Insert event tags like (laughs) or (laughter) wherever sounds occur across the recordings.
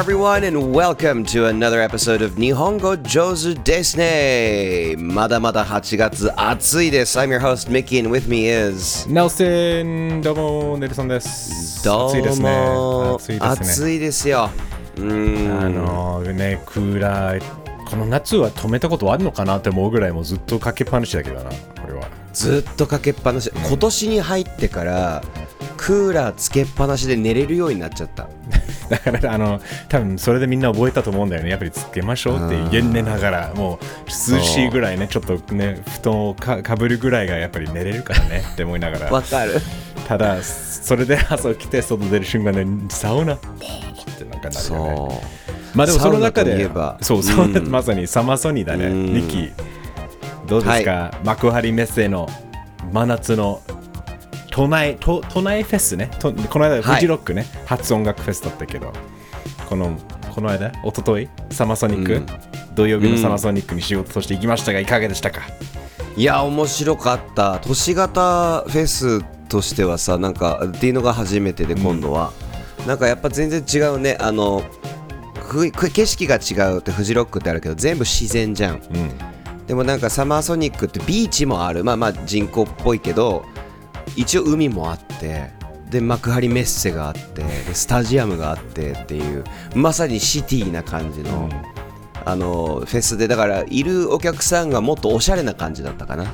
everyone, and welcome to another episode of Nihongo Jozu desu ne. Mada mada 8月暑いです。I'm your host Mickey, and with me is ナオセンどうもネルソンですどう暑いですねも暑いですね暑いですよ。うーんあのねクーラーこの夏は止めたことあるのかなって思うぐらいもうずっとかけっぱなしだけどなこれはずっとかけっぱなし。今年に入ってからクーラーつけっぱなしで寝れるようになっちゃった。(laughs) だからあの多分それでみんな覚えたと思うんだよね。やっぱりつけましょうって言いながらもう涼しいぐらいねちょっとね布団をかかぶるぐらいがやっぱり寝れるからねって思いながら。わかる。ただそれで朝起きて外出る瞬間でサウナ。ポーってなんかなるよね。そう。まあでもその中でそうサウナうん。まさにサマーソニーだね、うん。ミキどうですか、幕張メッセの真夏の都内都都内フェスね。とこの間フジロックね、初音楽フェスだったけど。このこの間？一昨日？サマーソニック、うん。土曜日のサマーソニックに仕事として行きましたがいかがでしたか、いや面白かった。都市型フェスとしてはさなんかっていうのが初めてで今度は、なんかやっぱ全然違うね。あの景色が違うってフジロックってあるけど全部自然じゃん。うん。でもなんかサマーソニックってビーチもある。まあまあ人工っぽいけど一応海もあってで幕張メッセがあってでスタジアムがあってっていうまさにシティな感じの、あのフェスでだからいるお客さんがもっとおしゃれな感じだったかな。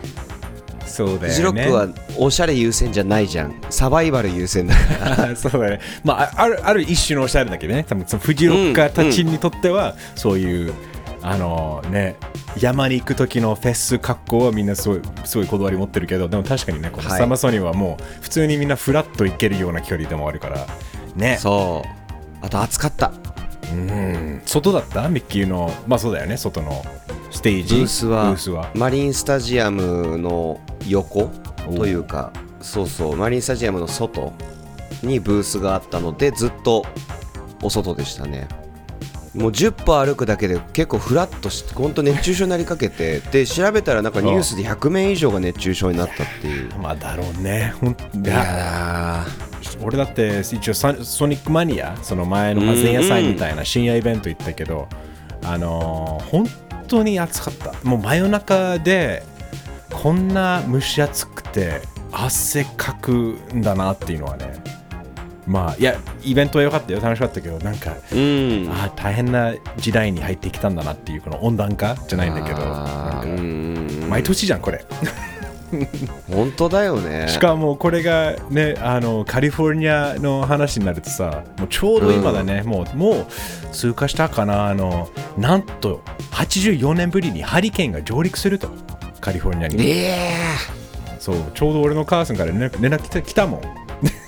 そうだよね。フジロックはおしゃれ優先じゃないじゃん。サバイバル優先だから。(laughs) そうだね。まあ、ああるある一種のおしゃれだけどね、多分そのフジロッカーたちにとっては、そういう、あのね、山に行く時のフェス格好はみんなすごいすごいこだわり持ってるけど、でも確かにね、このはいサマソニーはもう普通にみんなフラッと行けるような距離でもあるから、ね。そうあと暑かったうん。外だった？ミッキーの、まあそうだよね、外のステージ？ブースはブースは。マリンスタジアムの横というかそうそうマリンスタジアムの外にブースがあったのでずっとお外でしたねもう10歩歩くだけで結構フラッとして本当熱中症になりかけてで調べたらなんかニュースで100名以上が熱中症になったっていう。まあだろうね。ほんいいや俺だって一応サソニックマニアその前の前夜祭みたいな深夜イベント行ったけど、あのー本当に暑かった。もう真夜中でこんな蒸し暑くて汗かくんだなっていうのはねまあいやイベントは良かったよ。楽しかったけどなんかーうん。ああ大変な時代に入ってきたんだなっていうこの温暖化じゃないんだけど。毎年じゃんこれ。本当だよね。しかもこれがねあのカリフォルニアの話になるとさもうちょうど今だね、もうもう通過したかな。あのなんと84年ぶりにハリケーンが上陸すると。カリフォルニアに、ええ。そうちょうど俺の母さんから連絡来た来たもん。ー、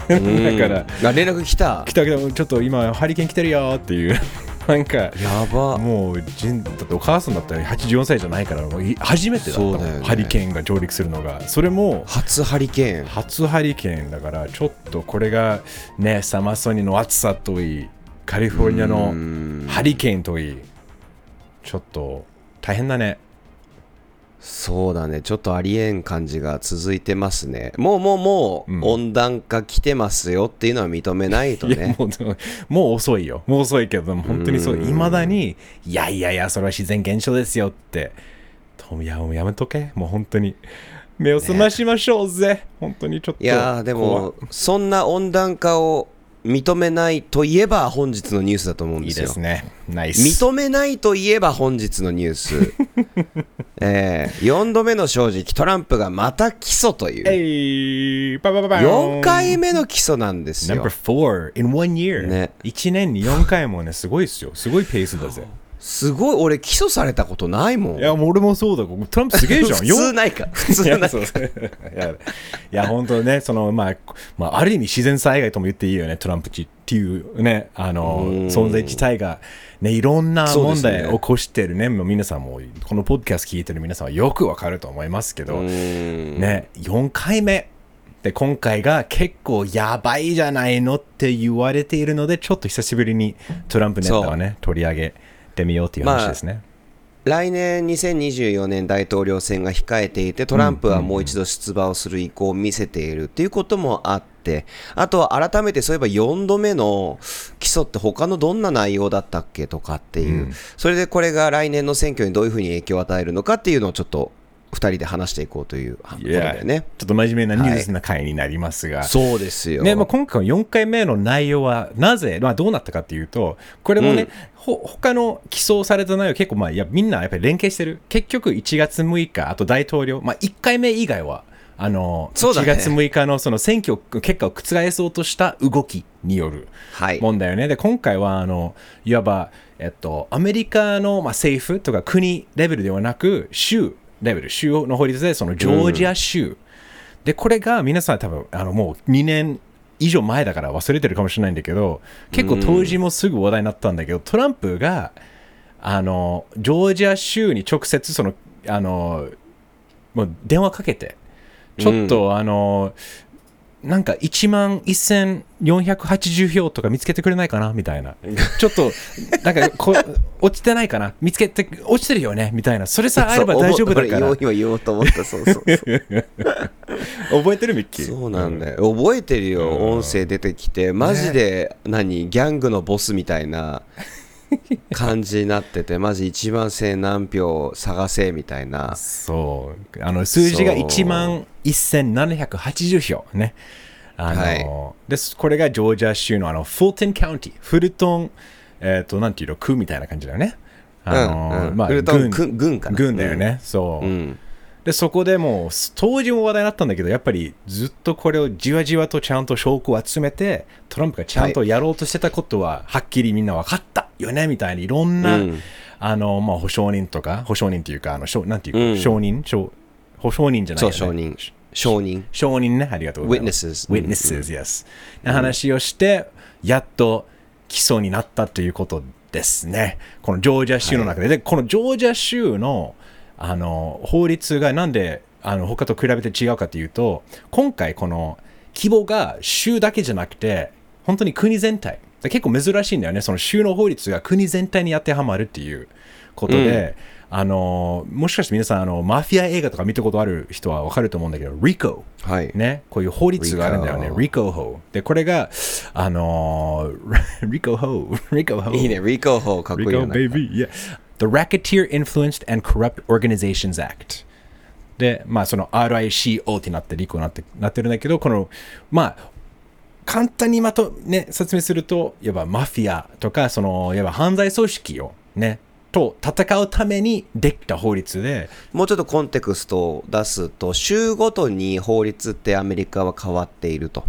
(laughs) だから。あ連絡来た？来たけどちょっと今ハリケーン来てるよっていう。(laughs) なんかやば。もうじんだってお母さんだったら84歳じゃないからもうい初めてだった。もね。ハリケーンが上陸するのが。それも初ハリケーン。初ハリケーンだからちょっとこれがねサマソニの暑さといい。カリフォルニアのハリケーンといい。ちょっと大変だねそうだね。ちょっとありえん感じが続いてますね。もうもうもう、うん。温暖化来てますよっていうのは認めないといやねもうでももう遅いよ。もう遅いけどでも本当にそう。いまだにいやいやいやそれは自然現象ですよって。といやもうやめとけ。もう本当に。目を覚ましましょうぜ、本当にちょっといやーでもそんな温暖化を認めないといえば本日のニュースだと思うんいいですよ。ですね。ナイス認めないといえば本日のニュース。(laughs) えー、4度目の正直トランプがまた起訴という。えいパパパパ4回目の起訴なんですよ。Number four in one year、ね。1年に4回もねすごいですよ。すごいペースだぜすごい俺起訴されたことないもん。いやもう俺もそうだ。トランプすげえじゃん。(laughs) 普通ないか。普通ない (laughs) いや (laughs) いやいや本当ねその、まあ、まあある意味自然災害とも言っていいよね。トランプ氏っていうねあの存在自体がねいろんな問題を起こしてるね。もう皆さんもこのポッドキャスト聞いてる皆さんはよくわかると思いますけど、うん。ね4回目。で今回が結構やばいじゃないのって言われているのでちょっと久しぶりにトランプネタをね取り上げてみようっていう話ですね、来年2024年大統領選が控えていてトランプはもう一度出馬をする意向を見せているっていうこともあっって、あとは改めてそういえば4度目の起訴って他のどんな内容だったっけとかっていう、それでこれが来年の選挙にどういうふうに影響を与えるのかっていうのをちょっと2人で話していこうということいやだよね。ちょっと真面目なニュースな回になりますが、そうですよ。ねまあ、今回の4回目の内容はなぜ、まあ、どうなったかっていうとこれもね、うんほ他の起訴された内容結構まあいやみんなやっぱり連携してる結局1月6日あと大統領、まあ、1回目以外はあの1ね月6日のその選挙結果を覆そうとした動きによるはい。問題よね。で、今回は、あの、いわば、えっと、アメリカの、まあ、政府とか国レベルではなく、州レベル、州の法律で、そのジョージア州。で、これが皆さん多分、あの、もう2年以上前だから忘れてるかもしれないんだけど、結構当時もすぐ話題になったんだけど、トランプが、あの、ジョージア州に直接、その、あの、もう電話かけて、ちょっと、あの、なんか1万1480票とか見つけてくれないかなみたいな。(laughs) ちょっと、なんかこ (laughs) 落ちてないかな見つけて、落ちてるよね？みたいな。それさえあれば大丈夫だから。今言おうと思った。そうそうそう。(laughs) 覚えてるミッキー？そうなんだよ。覚えてるよ。音声出てきて、マジで、何、ギャングのボスみたいな感じになってて、マジ1万千何票探せみたいな。そう。あの、数字がそう1万1780票ね。あの、はです。これがジョージア州のあの、フルトンカウンティ。フルトン、えっ、と、なんていうの、区みたいな感じだよね。あの、うんうんまあ、フルトン軍軍かな軍だよね。そう。うん。でそこでもう当時も話題になったんだけどやっぱりずっとこれをじわじわとちゃんと証拠を集めてトランプがちゃんとやろうとしてたことははっきりみんな分かった。よねみたいにいろんな、うん。あのまあ、保証人とか保証人っていうかあのなんていうか、うん。証人？証保証人じゃないそう、よね承認。承認。証人ね。ありがとうございます。Witnesses witnesses yes、で話をしてやっと起訴になったということですね。このジョージア州の中で、でこのジョージア州のあの法律がなんであの他と比べて違うかというと今回この規模が州だけじゃなくて本当に国全体で結構珍しいんだよねその州の法律が国全体に当てはまるっていうことで、あのもしかして皆さんあのマフィア映画とか見たことある人は分かると思うんだけど RICO はい。ね、こういう法律があるんだよね。RICO RICO 法。で、これが、あの (laughs) ー、RICO 法。RICO 法。いいね、リコ法かっこいいよ RICO. The Racketeer Influenced and Corrupt Organizations Act. で、まあ、その RICO ってなってリコになってなってるんだけど、この、まあ、簡単にまと、ね、説明すると、いわばマフィアとか、その、いわば犯罪組織をね、と戦うためにできた法律で、もうちょっとコンテクストを出すと、州ごとに法律ってアメリカは変わっていると。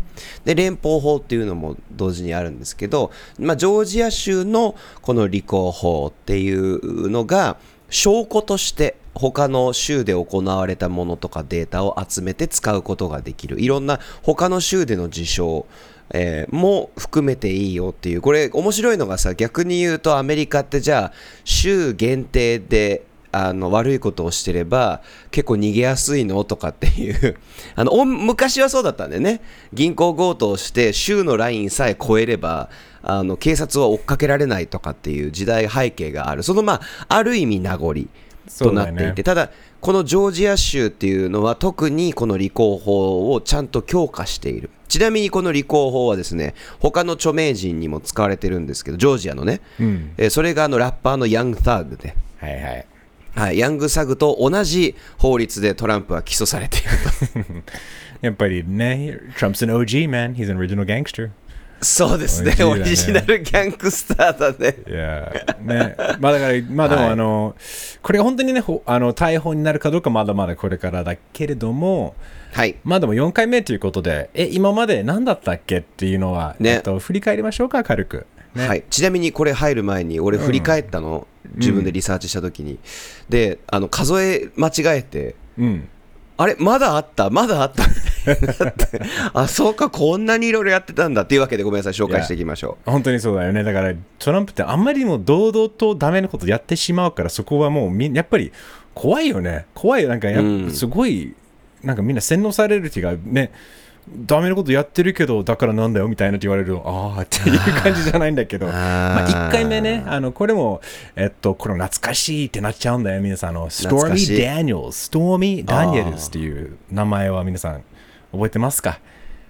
で、連邦法っていうのも同時にあるんですけど、まあ、ジョージア州のこの履行法っていうのが、証拠として他の州で行われたものとかデータを集めて使うことができる。いろんな他の州での事象、えーも含めていいよっていう。これ面白いのがさ、逆に言うとアメリカってじゃあ州限定であの悪いことをしてれば結構逃げやすいのとかっていう。(laughs) あの昔はそうだったんだよね。銀行強盗して州のラインさえ超えればあの警察は追っかけられないとかっていう時代背景がある。そのまあある意味名残。となっていて、ねただこのジョージア州っていうのは特にこの履行法をちゃんと強化しているちなみにこの履行法はですね他の著名人にも使われてるんですけどジョージアのね、うん。えーそれがあのラッパーのヤング・サーグではいはい。はい、ヤングサグと同じ法律でトランプは起訴されている (laughs) やっぱりね、Trump's an OG, man. He's an original gangster. と。そうですね、オねリジナルギャングスターだね。いや、ね。まあだから、まあでも、はいあの、これが本当にね、ほあの逮捕になるかどうかまだまだこれからだけれども、はい。まあでも4回目ということで、え、今まで何だったっけっていうのは、ねえっと、振り返りましょうか、軽く。ね。はい、ちなみにこれ入る前に俺振り返ったの、自分でリサーチした時に、であの数え間違えてうん。あれまだあったまだあった (laughs) あそうかこんなにいろいろやってたんだっていうわけでごめんなさい紹介していきましょ本当にそうだよね。だから、トランプってあんまりにも堂々とダメなことやってしまうから、そこはもうみんやっぱり怖いよね。怖い。なんかやっ、うんすごい、なんかみんな洗脳されるっていうか、ね、ダメなことやってるけど、だからなんだよみたいなって言われると、ああっていう感じじゃないんだけど、(laughs) まあ、1回目ね、あのこれも、えっと、これ懐かしいってなっちゃうんだよ、皆さん。あの、ストーミー・ダニエルズ、ストーミー・ダニエルズっていう名前は皆さん覚えてますか？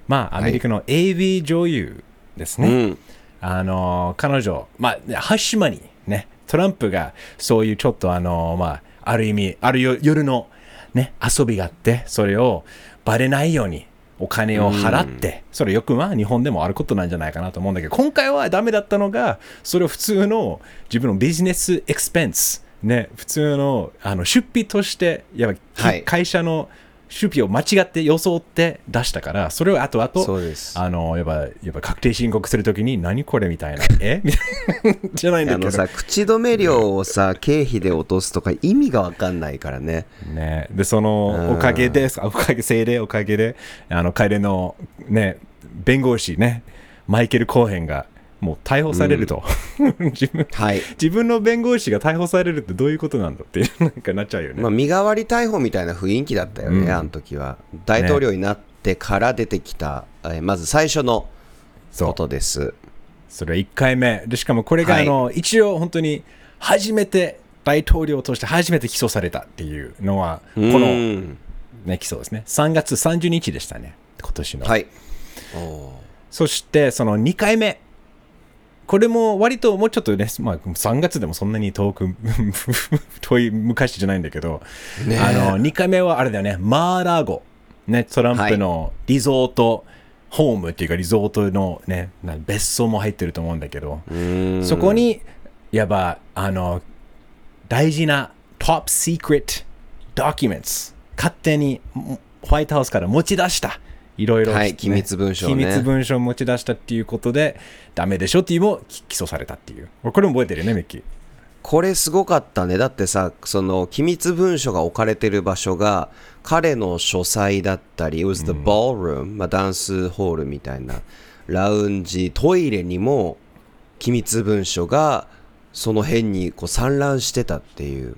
まあ、アメリカの AV 女優ですね。うん。あの彼女、まあ、 hush money、ね、トランプがそういうちょっとあの、まあ、ある意味、ある夜の、ね、遊びがあって、それをバレないようにお金を払って、それよくまあ日本でもあることなんじゃないかなと思うんだけど、今回はダメだったのが、それを普通の自分のビジネスエクスペンス、ね、普通のあの出費として、やっぱはい。会社の出費を間違って装って出したから、それを後々、そうですあの、やっぱ、やっぱ確定申告するときに、何これみたいな。(laughs) え？みたいな。じゃないんだけど。あのさ口止め料をさ経費で落とすとか意味が分かんないからねね。で、その、おかげで、おかげせいで、おかげで、あの、彼の、ね、弁護士ね、マイケル・コーヘンが、もう逮捕されると。自分、はい自分の弁護士が逮捕されるってどういうことなんだって、(laughs) なんかなっちゃうよね。まあ、身代わり逮捕みたいな雰囲気だったよね、うんあの時は。大統領になってから出てきた、えーまず最初のことです。それ1回目。で、しかもこれが、はいあの、一応本当に初めて大統領として初めて起訴されたっていうのは、この、うんね、起訴ですね。3月30日でしたね。今年の。はい。おそして、その2回目。これも割ともうちょっとね、まあ、3月でもそんなに遠く、(laughs) 遠い昔じゃないんだけど、ねえあの、2回目はあれだよね、マーラーゴ。ね、トランプのリゾート、ホームっていうかリゾートのね、な別荘も入ってると思うんだけど、そこに、やば、あの、大事な top secret documents 勝手にもホワイトハウスから持ち出した。いろいろ、はい機密文書をね機密文書を持ち出したっていうことで、ダメでしょっていうのもき起訴されたっていう。これも覚えてるよね、ミッキー。これすごかったね。だってさ、その機密文書が置かれてる場所が、彼の書斎だったり、it was the ballroom、まあ、ダンスホールみたいな、ラウンジ、トイレにも機密文書がその辺にこう散乱してたっていう、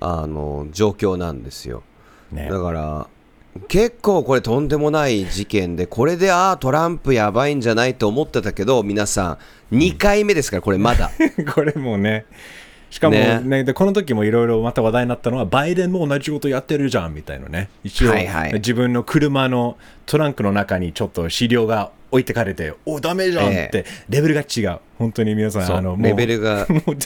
あの、状況なんですよ。ねだから、結構これとんでもない事件で、これで、ああ、トランプやばいんじゃないと思ってたけど、皆さん、2回目ですから、これまだ。(laughs) これもね。しかもねねでこの時もいろいろまた話題になったのは、バイデンも同じことやってるじゃんみたいなね。一応、はいはい自分の車のトランクの中にちょっと資料が置いてかれて、おダメじゃんって、レベルが違う。本当に皆さん、あの、もうレベルが。(laughs) もう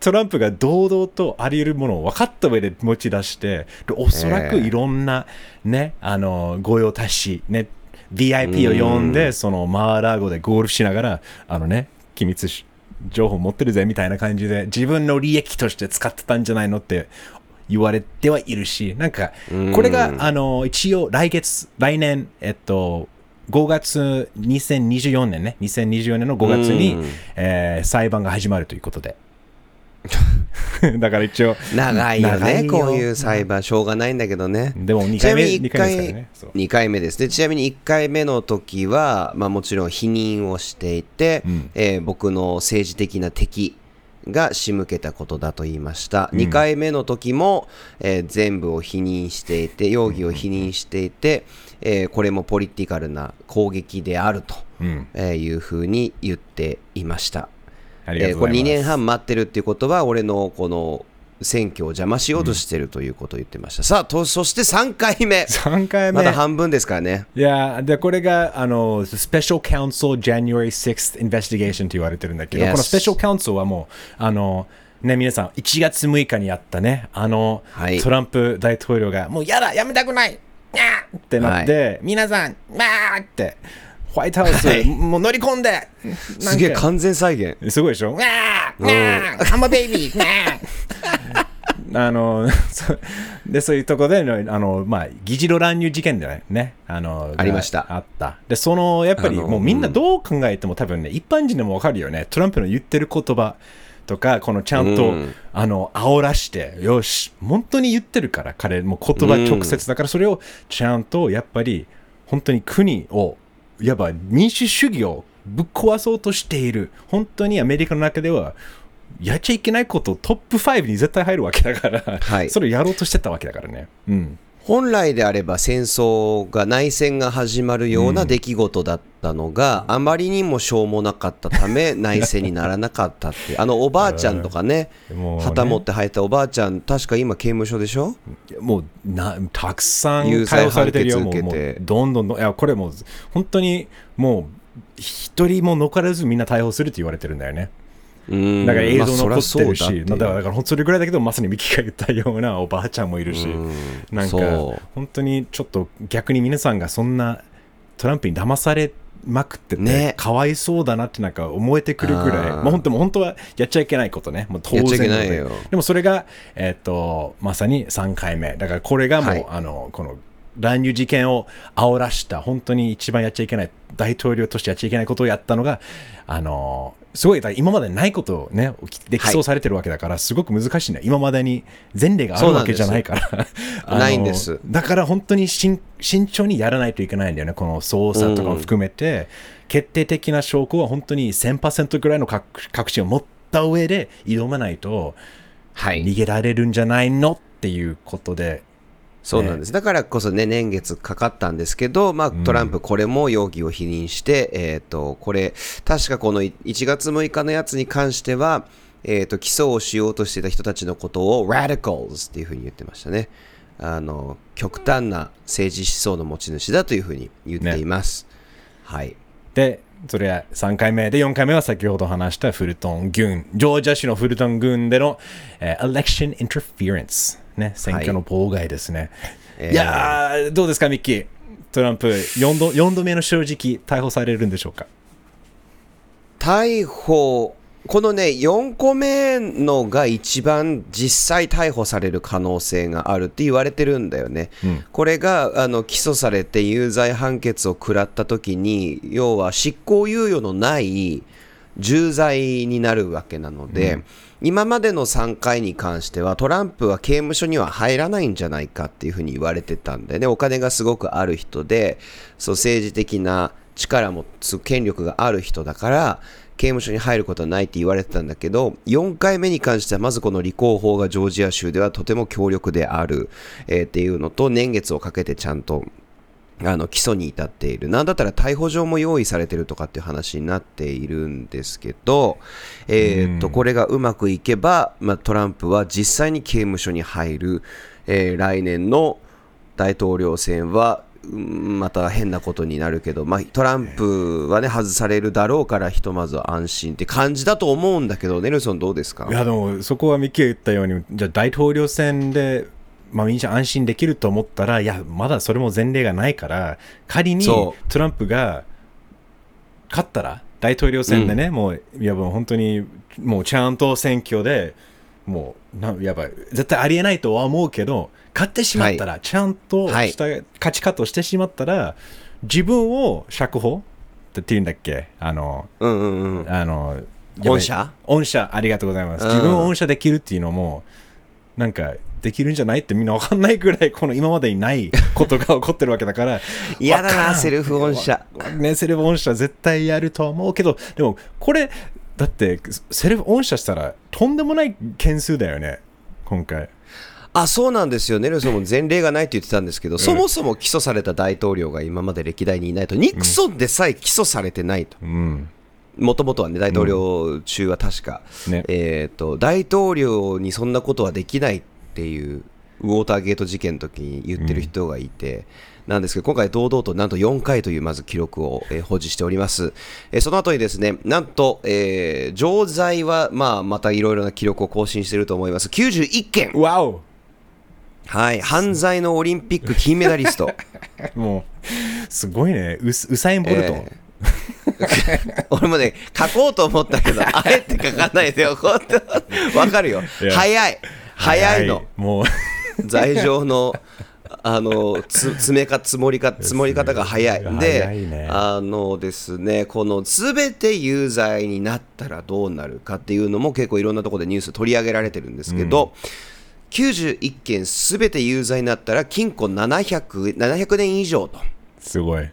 トランプが堂々とあり得るものを分かった上で持ち出して、でおそらくええ。いろんなね、あの、御用達、ね、VIP を呼んで、そのマーラーゴでゴールしながら、あのね、機密し情報持ってるぜみたいな感じで、自分の利益として使ってたんじゃないのって言われてはいるし、なんか、これが、あの、一応来月、来年、えっと、5月2024年ね、2024年の5月にうん、えー裁判が始まるということで。(laughs) だから一応、長いよね、こういう裁判、しょうがないんだけどね。でも2ちな回目、みに2 1回回目ですからね。そう二回目ですね。ちなみに1回目の時は、まあ、もちろん否認をしていて、うんえー僕の政治的な敵が仕向けたことだと言いました。2回目の時も、えー全部を否認していて、容疑を否認していて、えーこれもポリティカルな攻撃であると、うんえーいうふうに言っていました。あえーこれ2とうございます。年半待ってるっていうことは、俺のこの選挙を邪魔しようとしてるということを言ってました。さあと、そして3回目。3回目。まだ半分ですからね。いやでこれがあの Special Counsel January 6th Investigation と言われてるんだけど、この Special Counsel はもうあのね皆さん1月6日にやったねあの、はいトランプ大統領がもうやだやめたくないにゃーってなって、皆さんまーってホワイトハウス、はい。もう乗り込んですげえ完全再現。すごいでしょ？わーわーハンマーベイビーわー。あの (laughs) そでそういうところでのあの、まあ、議事の乱入事件だよね。あのありました。あった。でそのやっぱりもうみんなどう考えても多分ね一般人でもわかるよね。トランプの言ってる言葉とかこのちゃんと、うんあの煽らしてよし本当に言ってるから彼もう言葉直接だからそれをちゃんとやっぱり本当に国をいわば民主主義をぶっ壊そうとしている本当にアメリカの中ではやっちゃいけないことトップ5に絶対入るわけだから、はいそれをやろうとしてたわけだからね。うん。本来であれば戦争が内戦が始まるような出来事だったのが、あまりにもしょうもなかったため (laughs) 内戦にならなかったっていう。あのおばあちゃんとかねね。旗持って入ったおばあちゃん確か今刑務所でしょ？もうなたくさん逮捕されてるよ。受けて。どんどんどんいやこれもう本当にもう一人も残らずみんな逮捕するって言われてるんだよね。うんだから映像残ってるし、そうだだからそれぐらいだけどまさにミキが言ったようなおばあちゃんもいるし、なんか本当にちょっと逆に皆さんがそんなトランプに騙されまくってて、ね。かわいそうだなってなんか思えてくるぐらい、あーまあ、本当本当はやっちゃいけないことね、もう当然で。でもそれが、えっとまさに3回目、だからこれがもう、はい。あのこの乱入事件を煽らした、本当に一番やっちゃいけない、大統領としてやっちゃいけないことをやったのが、あのすごい、だ今までないことをね、で起訴されてるわけだから、すごく難しいね。今までに前例があるわけじゃないから。(laughs) ないんです。だから本当に慎慎重にやらないといけないんだよね、この捜査とかも含めて、決定的な証拠は本当に1000%ぐらいの確確信を持った上で挑まないと、はい。逃げられるんじゃないの？っていうことで、そうなんです。だからこそね、年月かかったんですけど、まあ、トランプこれも容疑を否認して、えっ、と、これ、確かこの1月6日のやつに関しては、えっ、と、起訴をしようとしていた人たちのことを radicals っていうふうに言ってましたね。あの、極端な政治思想の持ち主だというふうに言っています。はい。で、それは3回目で、4回目は先ほど話したフルトン郡、ジョージア州のフルトン郡での、えー election interference、ね、選挙の妨害ですね。えーい、やー、どうですか、ミッキー？トランプ4度、4度目の正直、逮捕されるんでしょうか？逮捕、このね、4個目のが一番実際逮捕される可能性があるって言われてるんだよね。これがあの起訴されて有罪判決を食らった時に、要は執行猶予のない重罪になるわけなので、今までの3回に関してはトランプは刑務所には入らないんじゃないかっていうふうに言われてたんでね、お金がすごくある人で、そう政治的な力もつ権力がある人だから、刑務所に入ることはないって言われてたんだけど、4回目に関しては、まずこの立候補がジョージア州ではとても強力である、えーっていうのと、年月をかけてちゃんとあの起訴に至っている。なんだったら逮捕状も用意されてるとかっていう話になっているんですけど、えーっと、これがうまくいけば、まあ、トランプは実際に刑務所に入る、えー来年の大統領選は、うんまた変なことになるけど、まあ、トランプはね、外されるだろうから、ひとまずは安心って感じだと思うんだけど、ネルソンどうですか？いや、でも、そこはミッキーが言ったように、じゃあ大統領選で、まあ、みんな安心できると思ったら、いや、まだそれも前例がないから、仮にそトランプが勝ったら、大統領選でね、もう、いや、もう本当に、もうちゃんと選挙で、もう、なやばい、絶対ありえないとは思うけど、勝ってしまったら、ちゃんとはいした、勝ち方をしてしまったら、自分を釈放って言うんだっけ？あの、うんうんうん。あの、御社御社、ありがとうございます。うん自分を御社できるっていうのも、なんか、できるんじゃないってみんなわかんないぐらい、この今までにないことが起こってるわけだから。(laughs) 嫌だな、セルフ御社。ね、セルフ御社絶対やるとは思うけど、でも、これ、だって、セルフ御社したら、とんでもない件数だよね、今回。あそうなんですよ、ネルソンも前例がないって言ってたんですけど、そもそも起訴された大統領が今まで歴代にいないと、ニクソンでさえ起訴されてないと、うん。もともとはね、大統領中は確か、ね。えーと、大統領にそんなことはできないっていう、ウォーターゲート事件の時に言ってる人がいて、なんですけど、今回堂々となんと4回というまず記録を、えー保持しております。えーその後にですね、なんと、えー錠剤は、まあ、またいろいろな記録を更新していると思います。91件わおはい、犯罪のオリンピック金メダリスト。(laughs) もう、すごいね。ウスウサイン・ボルト。え (laughs) 俺もね、書こうと思ったけど、(laughs) あえて書かないでよ、わかるよ早い。早いの。もう、罪状の、あの、つ (laughs) 詰めか、積もりか、積もり方が早い。早で、いねあのですね、このすべて有罪になったらどうなるかっていうのも結構いろんなところでニュース取り上げられてるんですけど、91件すべて有罪になったら禁錮700、700年以上と。すごい。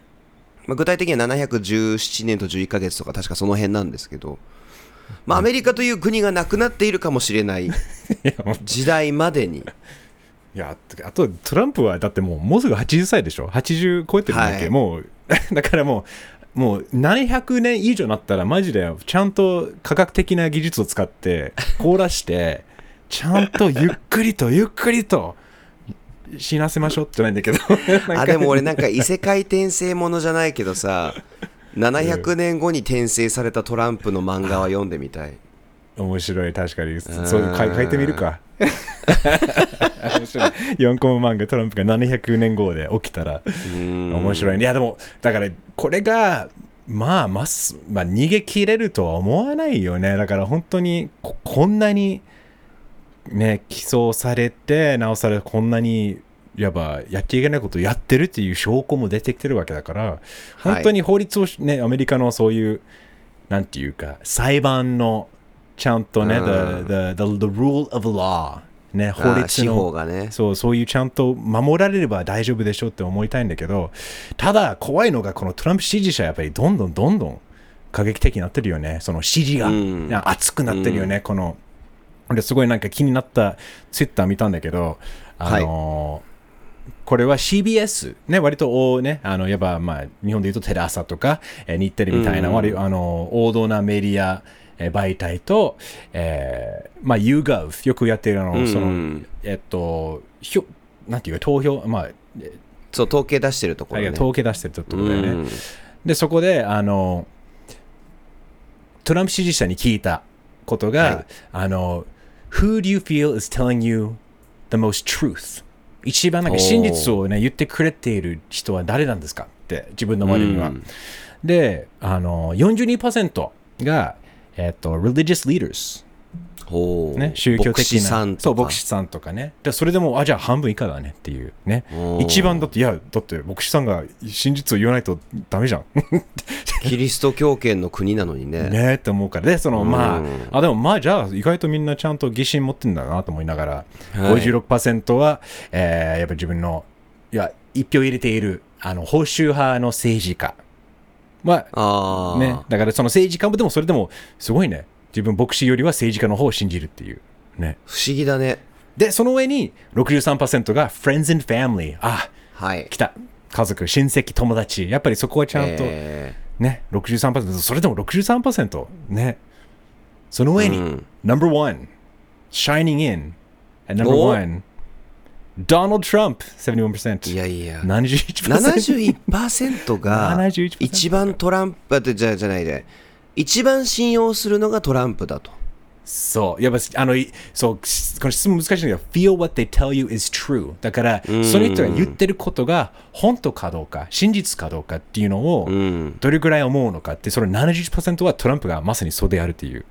まあ、具体的には717年と11ヶ月とか確かその辺なんですけど、まあ、アメリカという国がなくなっているかもしれない (laughs) 時代までにいやあとトランプはだってもうもうすぐ80歳でしょ？80超えてるんだっけ、はい。もう (laughs) だからもうもう何百年以上なったらマジでちゃんと科学的な技術を使って凍らして (laughs) ちゃんとゆっくりとゆっくりと死なせましょうってないんだけど。(laughs) あでも俺なんか異世界転生ものじゃないけどさ700年後に転生されたトランプの漫画は読んでみたい。面白い確かに。そう書いてみるか (laughs) 面白い。4コマ漫画トランプが700年後で起きたら面面白いね。いやでもだからこれがまあます、まあ、逃げ切れるとは思わないよね。だから本当にここんなにね起訴されてなおさらこんなにやばやっちゃいけないことをやってるっていう証拠も出てきてるわけだから本当に法律をしねアメリカのそういうなんていうか裁判のちゃんとね、うん。the, the, the, the rule of law ね法律のがね。そうそういうちゃんと守られれば大丈夫でしょって思いたいんだけどただ怖いのがこのトランプ支持者やっぱりどんどんどんどん過激的になってるよね。その支持が、うん。熱くなってるよね、この。俺すごいなんか気になったツイッター見たんだけどあのーこれは CBS、ね、割とお、ね、あのやっぱまあ日本でいうとテレ朝とか、えー日テレみたいな、うん。割あの王道なメディア、えー媒体と、えーまあ、YouGov よくやってるあの、うん。そのえっとひょなんていうか投票まあそう統計出してるところね。統計出してるところだよね、うん。でそこであのトランプ支持者に聞いたことが、はい。あの Who do you feel is telling you the most truth? 一番なんか真実をね言ってくれている人は誰なんですかって自分の周りには。うん。で、あの42%が、えっと religious leaders ほうね、宗教的な。んそう牧師さんとかね。でそれでもあじゃあ半分以下だねっていう。ね。一番だっていやだって牧師さんが真実を言わないとダメじゃん。(laughs) キリスト教圏の国なのにね。(laughs) ねって思うから。でそのまうん。ああでもまあじゃあ意外とみんなちゃんと疑心持ってんだなと思いながら、はい。56%は、えーやっぱ自分のいや一票入れているあの保守派の政治家はああ、ねだからその政治家もでもそれでもすごいね。自分牧師よりは政治家の方を信じるっていう。ね。不思議だね。でその上に63%が friends and family あはい。来た。家族親戚友達。やっぱりそこはちゃんと、えね、63%、それでも63%、ね。その上に、うん。number one, shining in, at number お one, Donald Trump, 71%。ーいやいや71%。71%が71%一番トランプあじゃじゃないで一番信用するのがトランプだとそう。やっぱ、あの、いそう、しこの質問難しいんだけど、feel what they tell you is true。だから、その人が言ってることが本当かどうか、真実かどうかっていうのを、うんどれぐらい思うのかって、その70%はトランプがまさにそうであるっていう。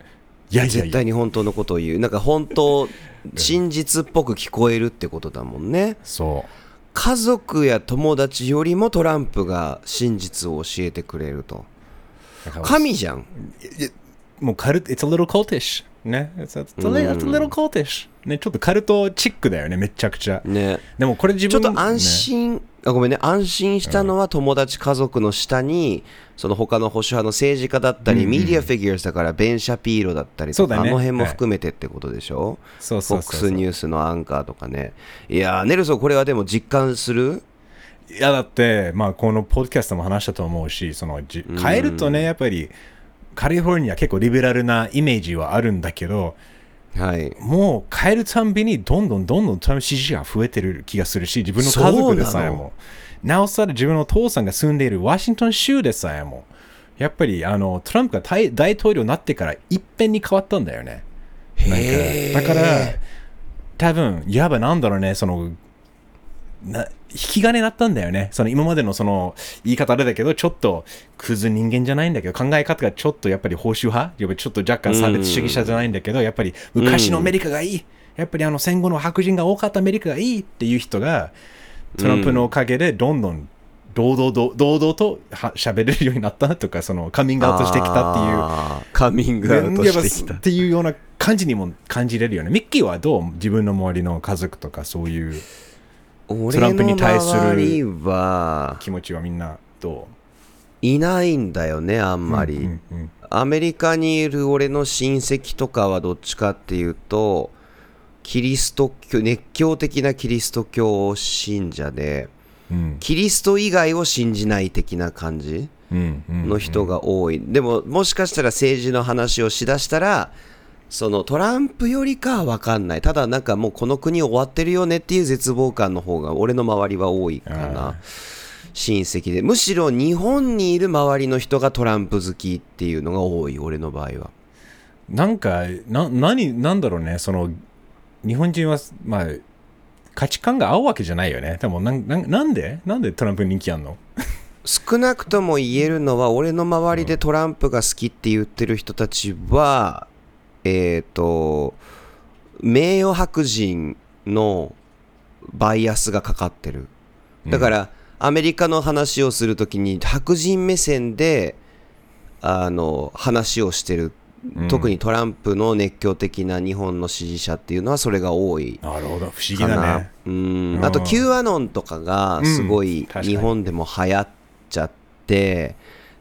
いや絶や。対に本当のことを言うなんか本当真実っぽく聞こえるってことだもんねそう。家族や友達よりもトランプが真実を教えてくれると神じゃんもうカルト、it's a little cultish. ね。It's a, it's a, little- it's a little cultish. ね、ちょっとカルトチックだよね、めちゃくちゃ。ねでもこれ自分ちょっと安心、あごめんね。安心したのは友達家族の下にその他の保守派の政治家だったり、メディアフィギュアスだからベン・シャピーロだったりとか、あの辺も含めてってことでしょ、そうそうそうそう。FOX ニュースのアンカーとかね。いやーネルソンこれはでも実感する？いやだって、まあ、このポッドキャストも話したと思うし、そのじ変えるとね、やっぱりカリフォルニア結構リベラルなイメージはあるんだけど、はいもう変えるたんびにどんどんどんどんトランプ支持者が増えてる気がするし、自分の家族でさえも。なおさら自分のお父さんが住んでいるワシントン州でさえも、やっぱりあのトランプが大大統領になってからいっぺんに変わったんだよね。だから、多分やばなんだろうね、その、な引き金になったんだよね。その今までのその言い方あれだけど、ちょっとクズ人間じゃないんだけど、考え方がちょっとやっぱり保守派、やっぱりちょっと若干差別主義者じゃないんだけど、やっぱり昔のアメリカがいい、やっぱりあの戦後の白人が多かったアメリカがいいっていう人が、トランプのおかげでどんどん堂々と堂々とは喋れるようになったとか、そのカミングアウトしてきたっていう。カミングアウトしてきたやっていうような感じにも感じれるよね。ミッキーはどう？自分の周りの家族とかそういう俺トランプに対する気持ちはみんなどいないんだよねあんうまり、うんうんアメリカにいる俺の親戚とかはどっちかっていうとキリスト教熱狂的なキリスト教信者でうん。キリスト以外を信じない的な感じうんうん。の人が多い、でももしかしたら政治の話をしだしたらそのトランプよりかは分かんない。ただなんかもうこの国終わってるよねっていう絶望感の方が俺の周りは多いかな。親戚で。むしろ日本にいる周りの人がトランプ好きっていうのが多い俺の場合は。なんかな何なんだろうね。その日本人はまあ価値観が合うわけじゃないよね。でもなんなんなんで？なんでトランプ人気あんの？少なくとも言えるのは俺の周りでトランプが好きって言ってる人たちはえっ、と名誉白人のバイアスがかかってる。だから、アメリカの話をするときに白人目線であの話をしてる。特にトランプの熱狂的な日本の支持者っていうのはそれが多い。なるほど。不思議だね。うん。うん。あと Q アノンとかがすごい日本でも流行っちゃって、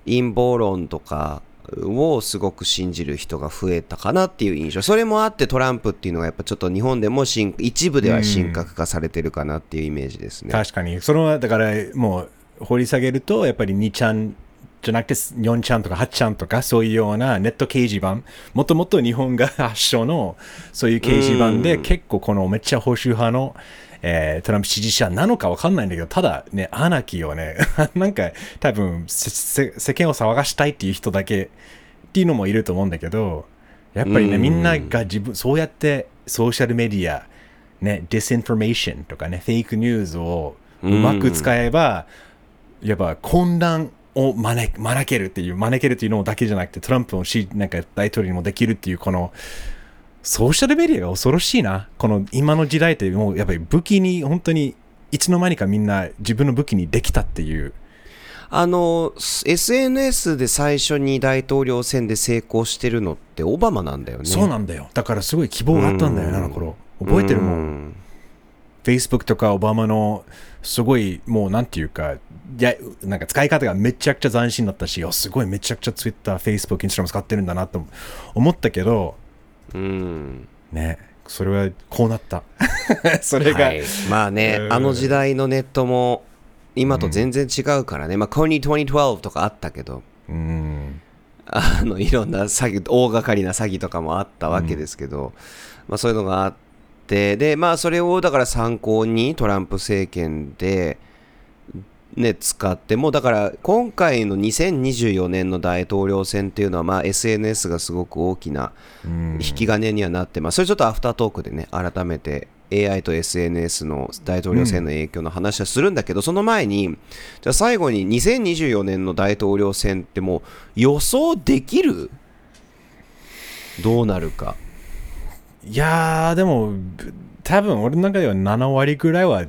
陰謀論とかをすごく信じる人が増えたかなっていう印象。それもあってトランプっていうのがやっぱちょっと日本でも一部では神格化されてるかなっていうイメージですね、確かに。それはだからもう掘り下げるとやっぱり2ちゃんじゃなくて4ちゃんとか8ちゃんとかそういうようなネット掲示板。もともと日本が発祥のそういう掲示板でうん。結構このめっちゃ保守派の、えートランプ支持者なのかわかんないんだけどただねアナキーをね (laughs) なんか多分世間を騒がしたいっていう人だけっていうのもいると思うんだけどやっぱりねうん。みんなが自分そうやってソーシャルメディアね、 disinformation とかね、フェイクニュースをうまく使えば、やっぱ混乱を招く招けるっていう、招けるっていうのだけじゃなくて、トランプをしなんか大統領にもできるっていう、このソーシャルメディアが恐ろしいな。この今の時代ってもうやっぱり武器に本当にいつの間にかみんな自分の武器にできたっていう。あの SNS で最初に大統領選で成功してるのってオバマなんだよねそうなんだよ。だからすごい希望があったんだよね、あの頃。覚えてるもん。ん Facebook とかオバマのすごいもうなんていうか、いや、なんか使い方がめちゃくちゃ斬新だったし、あすごいめちゃくちゃ Twitter、Facebook、Instagram 使ってるんだなと思ったけど、うん。ね、それはこうなった。(laughs) それが、はい、まあね、うん。あの時代のネットも今と全然違うからね、まあ、コニー2012とかあったけど、うん、あのいろんな詐欺、大掛かりな詐欺とかもあったわけですけど、まあ、そういうのがあって、で、まあ、それをだから参考にトランプ政権で、ね、使って、もうだから今回の2024年の大統領選っていうのは、まあ、SNS がすごく大きなうん引き金にはなってます。それちょっとアフタートークでね、改めて AI と SNS の大統領選の影響の話はするんだけど、その前に、じゃあ最後に2024年の大統領選ってもう予想できる？どうなるか。いやー、でも、ぶ多分俺の中では7割ぐらいは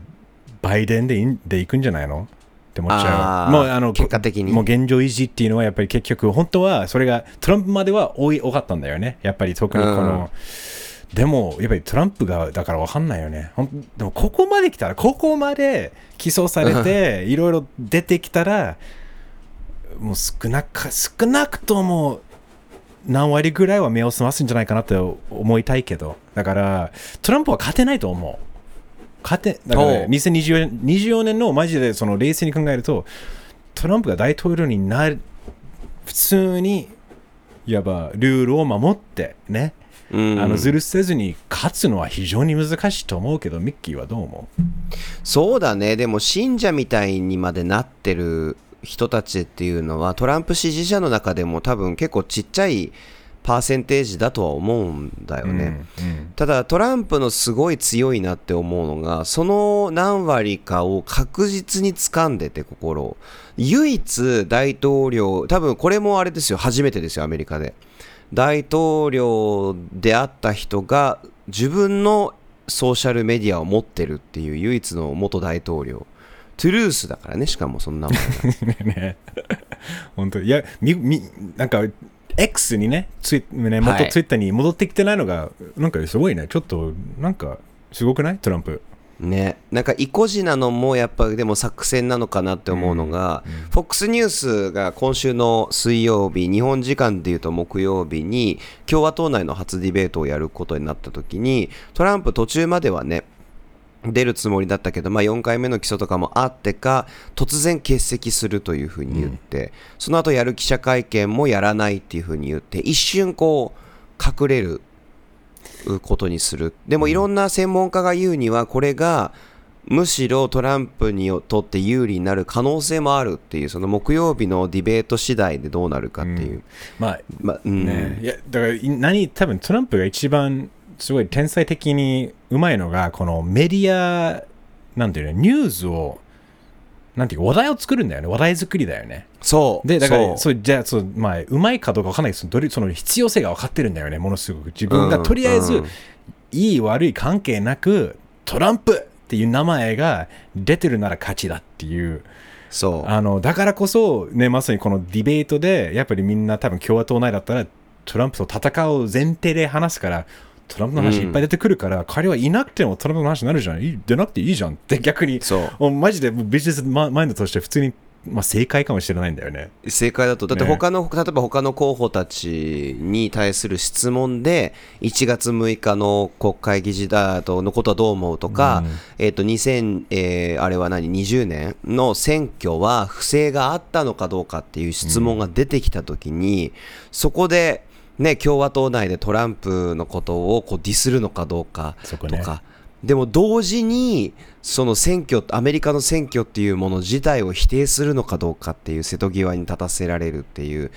バイデンでいんでいくんじゃないの？って思っちゃう。もうあの結果的にもう現状維持っていうのはやっぱり結局、本当はそれがトランプまでは多い多かったんだよね。やっぱり特にこの、でもやっぱりトランプがだから分かんないよね。でもここまで来たら、ここまで起訴されて、いろいろ出てきたら、もう少なく少なくとも何割ぐらいは目を澄ますんじゃないかなって思いたいけど、だからトランプは勝てないと思う。勝てだから、ねおう、2024年 ,24 年のマジでその冷静に考えると、トランプが大統領になる、普通に、いわばルールを守ってね、うん。あのずるせずに勝つのは非常に難しいと思うけど、ミッキーはどう思う？そうだね、でも信者みたいにまでなってる人たちっていうのは、トランプ支持者の中でも多分結構ちっちゃいパーセンテージだとは思うんだよね。うんただトランプのすごい強いなって思うのがその何割かを確実に掴んでて心を。唯一大統領多分これもあれですよ。初めてですよアメリカで。大統領であった人が自分のソーシャルメディアを持ってるっていう唯一の元大統領。トゥルースだからねしかもそんなもん (laughs) ね、本当いやみみなんか X にねツイ、ね、はい。元ツイッターに戻ってきてないのが、なんかすごいね。ちょっとなんかすごくない？トランプ。ね、なんか意固地なのもやっぱでも作戦なのかなって思うのが、FOX ニュースが今週の水曜日日本時間でいうと木曜日に共和党内の初ディベートをやることになった時にトランプ途中まではね出るつもりだったけど、まあ、4回目の起訴とかもあってか突然欠席するというふうに言って、うん、その後やる記者会見もやらないっていうふうに言って一瞬こう隠れることにする。でもいろんな専門家が言うにはこれがむしろトランプにとって有利になる可能性もあるっていうその木曜日のディベート次第でどうなるかっていう、うん、まあ、まあうん、ね。いやだから何多分トランプが一番すごい天才的にうまいのがこのメディアなんていうのニュースをなんていうか話題を作るんだよね。話題作りだよね。そう。でだからそう。じゃあそうまあうまいかどうかわかんないけどその必要性が分かってるんだよね。ものすごく自分がとりあえず、うん、いい悪い関係なくトランプっていう名前が出てるなら勝ちだっていう。そう。あのだからこそねまさにこのディベートでやっぱりみんな多分共和党内だったらトランプと戦う前提で話すからトランプの話いっぱい出てくるから、うん、彼はいなくてもトランプの話になるじゃん。出なくていいじゃんって逆に。そう。マジでビジネスマインドとして普通にまあ、正解かもしれないんだよね。正解だと。だって他の、ね、例えば他の候補たちに対する質問で1月6日の国会議事だとのことはどう思うとか、うん、えっ、ー、と2000、えー、あれは何？20年の選挙は不正があったのかどうかっていう質問が出てきたときに、うん、そこでね、共和党内でトランプのことをこうディスるのかどうかとか、ね、でも同時にその選挙アメリカの選挙っていうもの自体を否定するのかどうかっていう瀬戸際に立たせられるっていう。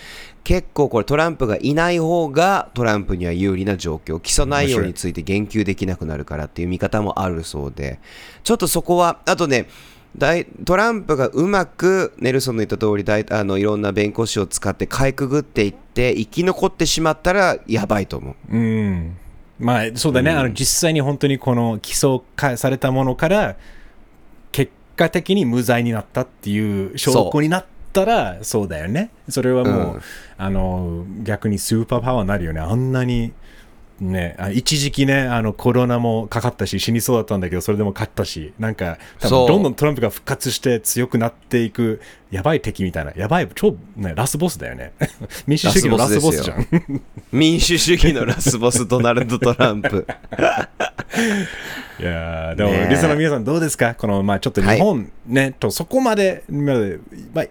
結構これトランプがいない方がトランプには有利な状況。起訴内容について言及できなくなるからっていう見方もあるそうで。ちょっとそこはあとねトランプがうまくネルソンの言った通り大あのいろんな弁護士を使ってかいくぐっていって生き残ってしまったらやばいと思う。うん。まあそうだね、うん、あの実際に本当にこの起訴されたものから結果的に無罪になったっていう証拠になったらそうだよね。それはもう、うん、あの逆にスーパーパワーになるよね。あんなにね、一時期ねあのコロナもかかったし死にそうだったんだけどそれでも勝ったしなんか多分どんどんトランプが復活して強くなっていくやばい敵みたいなやばい超、ね、ラスボスだよね。(laughs) 民主主義のラスボスじゃん。民主主義のラスボスドナルド・トランプ。(laughs) いやでも、ね、リスナーの皆さんどうですか？この、まあ、ちょっと日本ね、はい、とそこまで、まあ、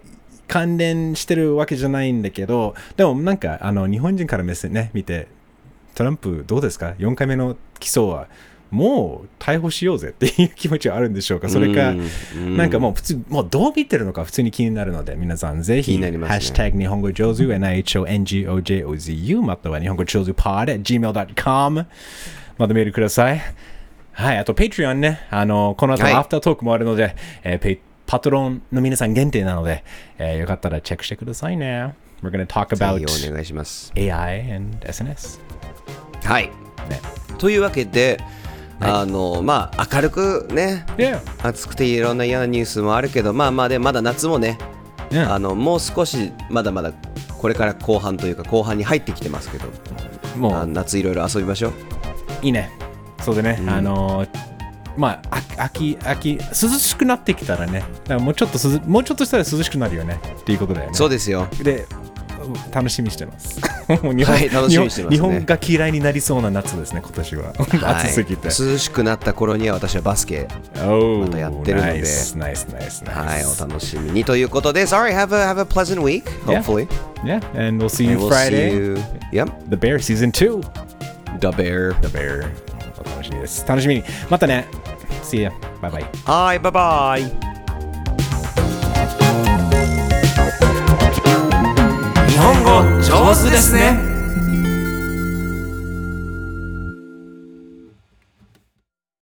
関連してるわけじゃないんだけどでもなんかあの日本人から目線ね見てトランプどうですか ?4 回目の起訴はもう逮捕しようぜっていう気持ちはあるんでしょうか？それか、なんかもう普通、もうどう見てるのか普通に気になるので、皆さんぜひ、ね、ハッシュタグ日本語上手、NIHONGOJOZU、または日本語上手 pod at gmail.com またメールください。はい、あと Patreon ね、あの、この後アフタートークもあるので、はい、えー、パトロンの皆さん限定なので、えー、よかったらチェックしてくださいね。We're going to talk about AI and SNS. はい、ね、というわけで、あのまあ明るくね、yeah. 暑くていろんな嫌なニュースもあるけどまあまあでまだ夏もね.あのもう少しまだまだこれから後半というか後半に入ってきてますけどもう。夏いろいろ遊びましょう。いいね。そうでね、うん、あのまあ秋秋涼しくなってきたらねもうちょっと涼もうちょっとしたら涼しくなるよね。っていうことだよね。そうですよ。で楽しみしてます日本、はい、楽しみしてます、ね、日本が嫌いになりそうな夏ですね今年は、はい、暑すぎて涼しくなった頃には私はバスケまたやってるのではいお楽しみにということで Sorry have a, have a pleasant week hopefully yeah, yeah. and we'll see you and Friday we'll see you, yep The Bear Season 2 The Bear The Bear お楽しみです楽しみにまたね See ya bye bye はいバ日本語上手ですね。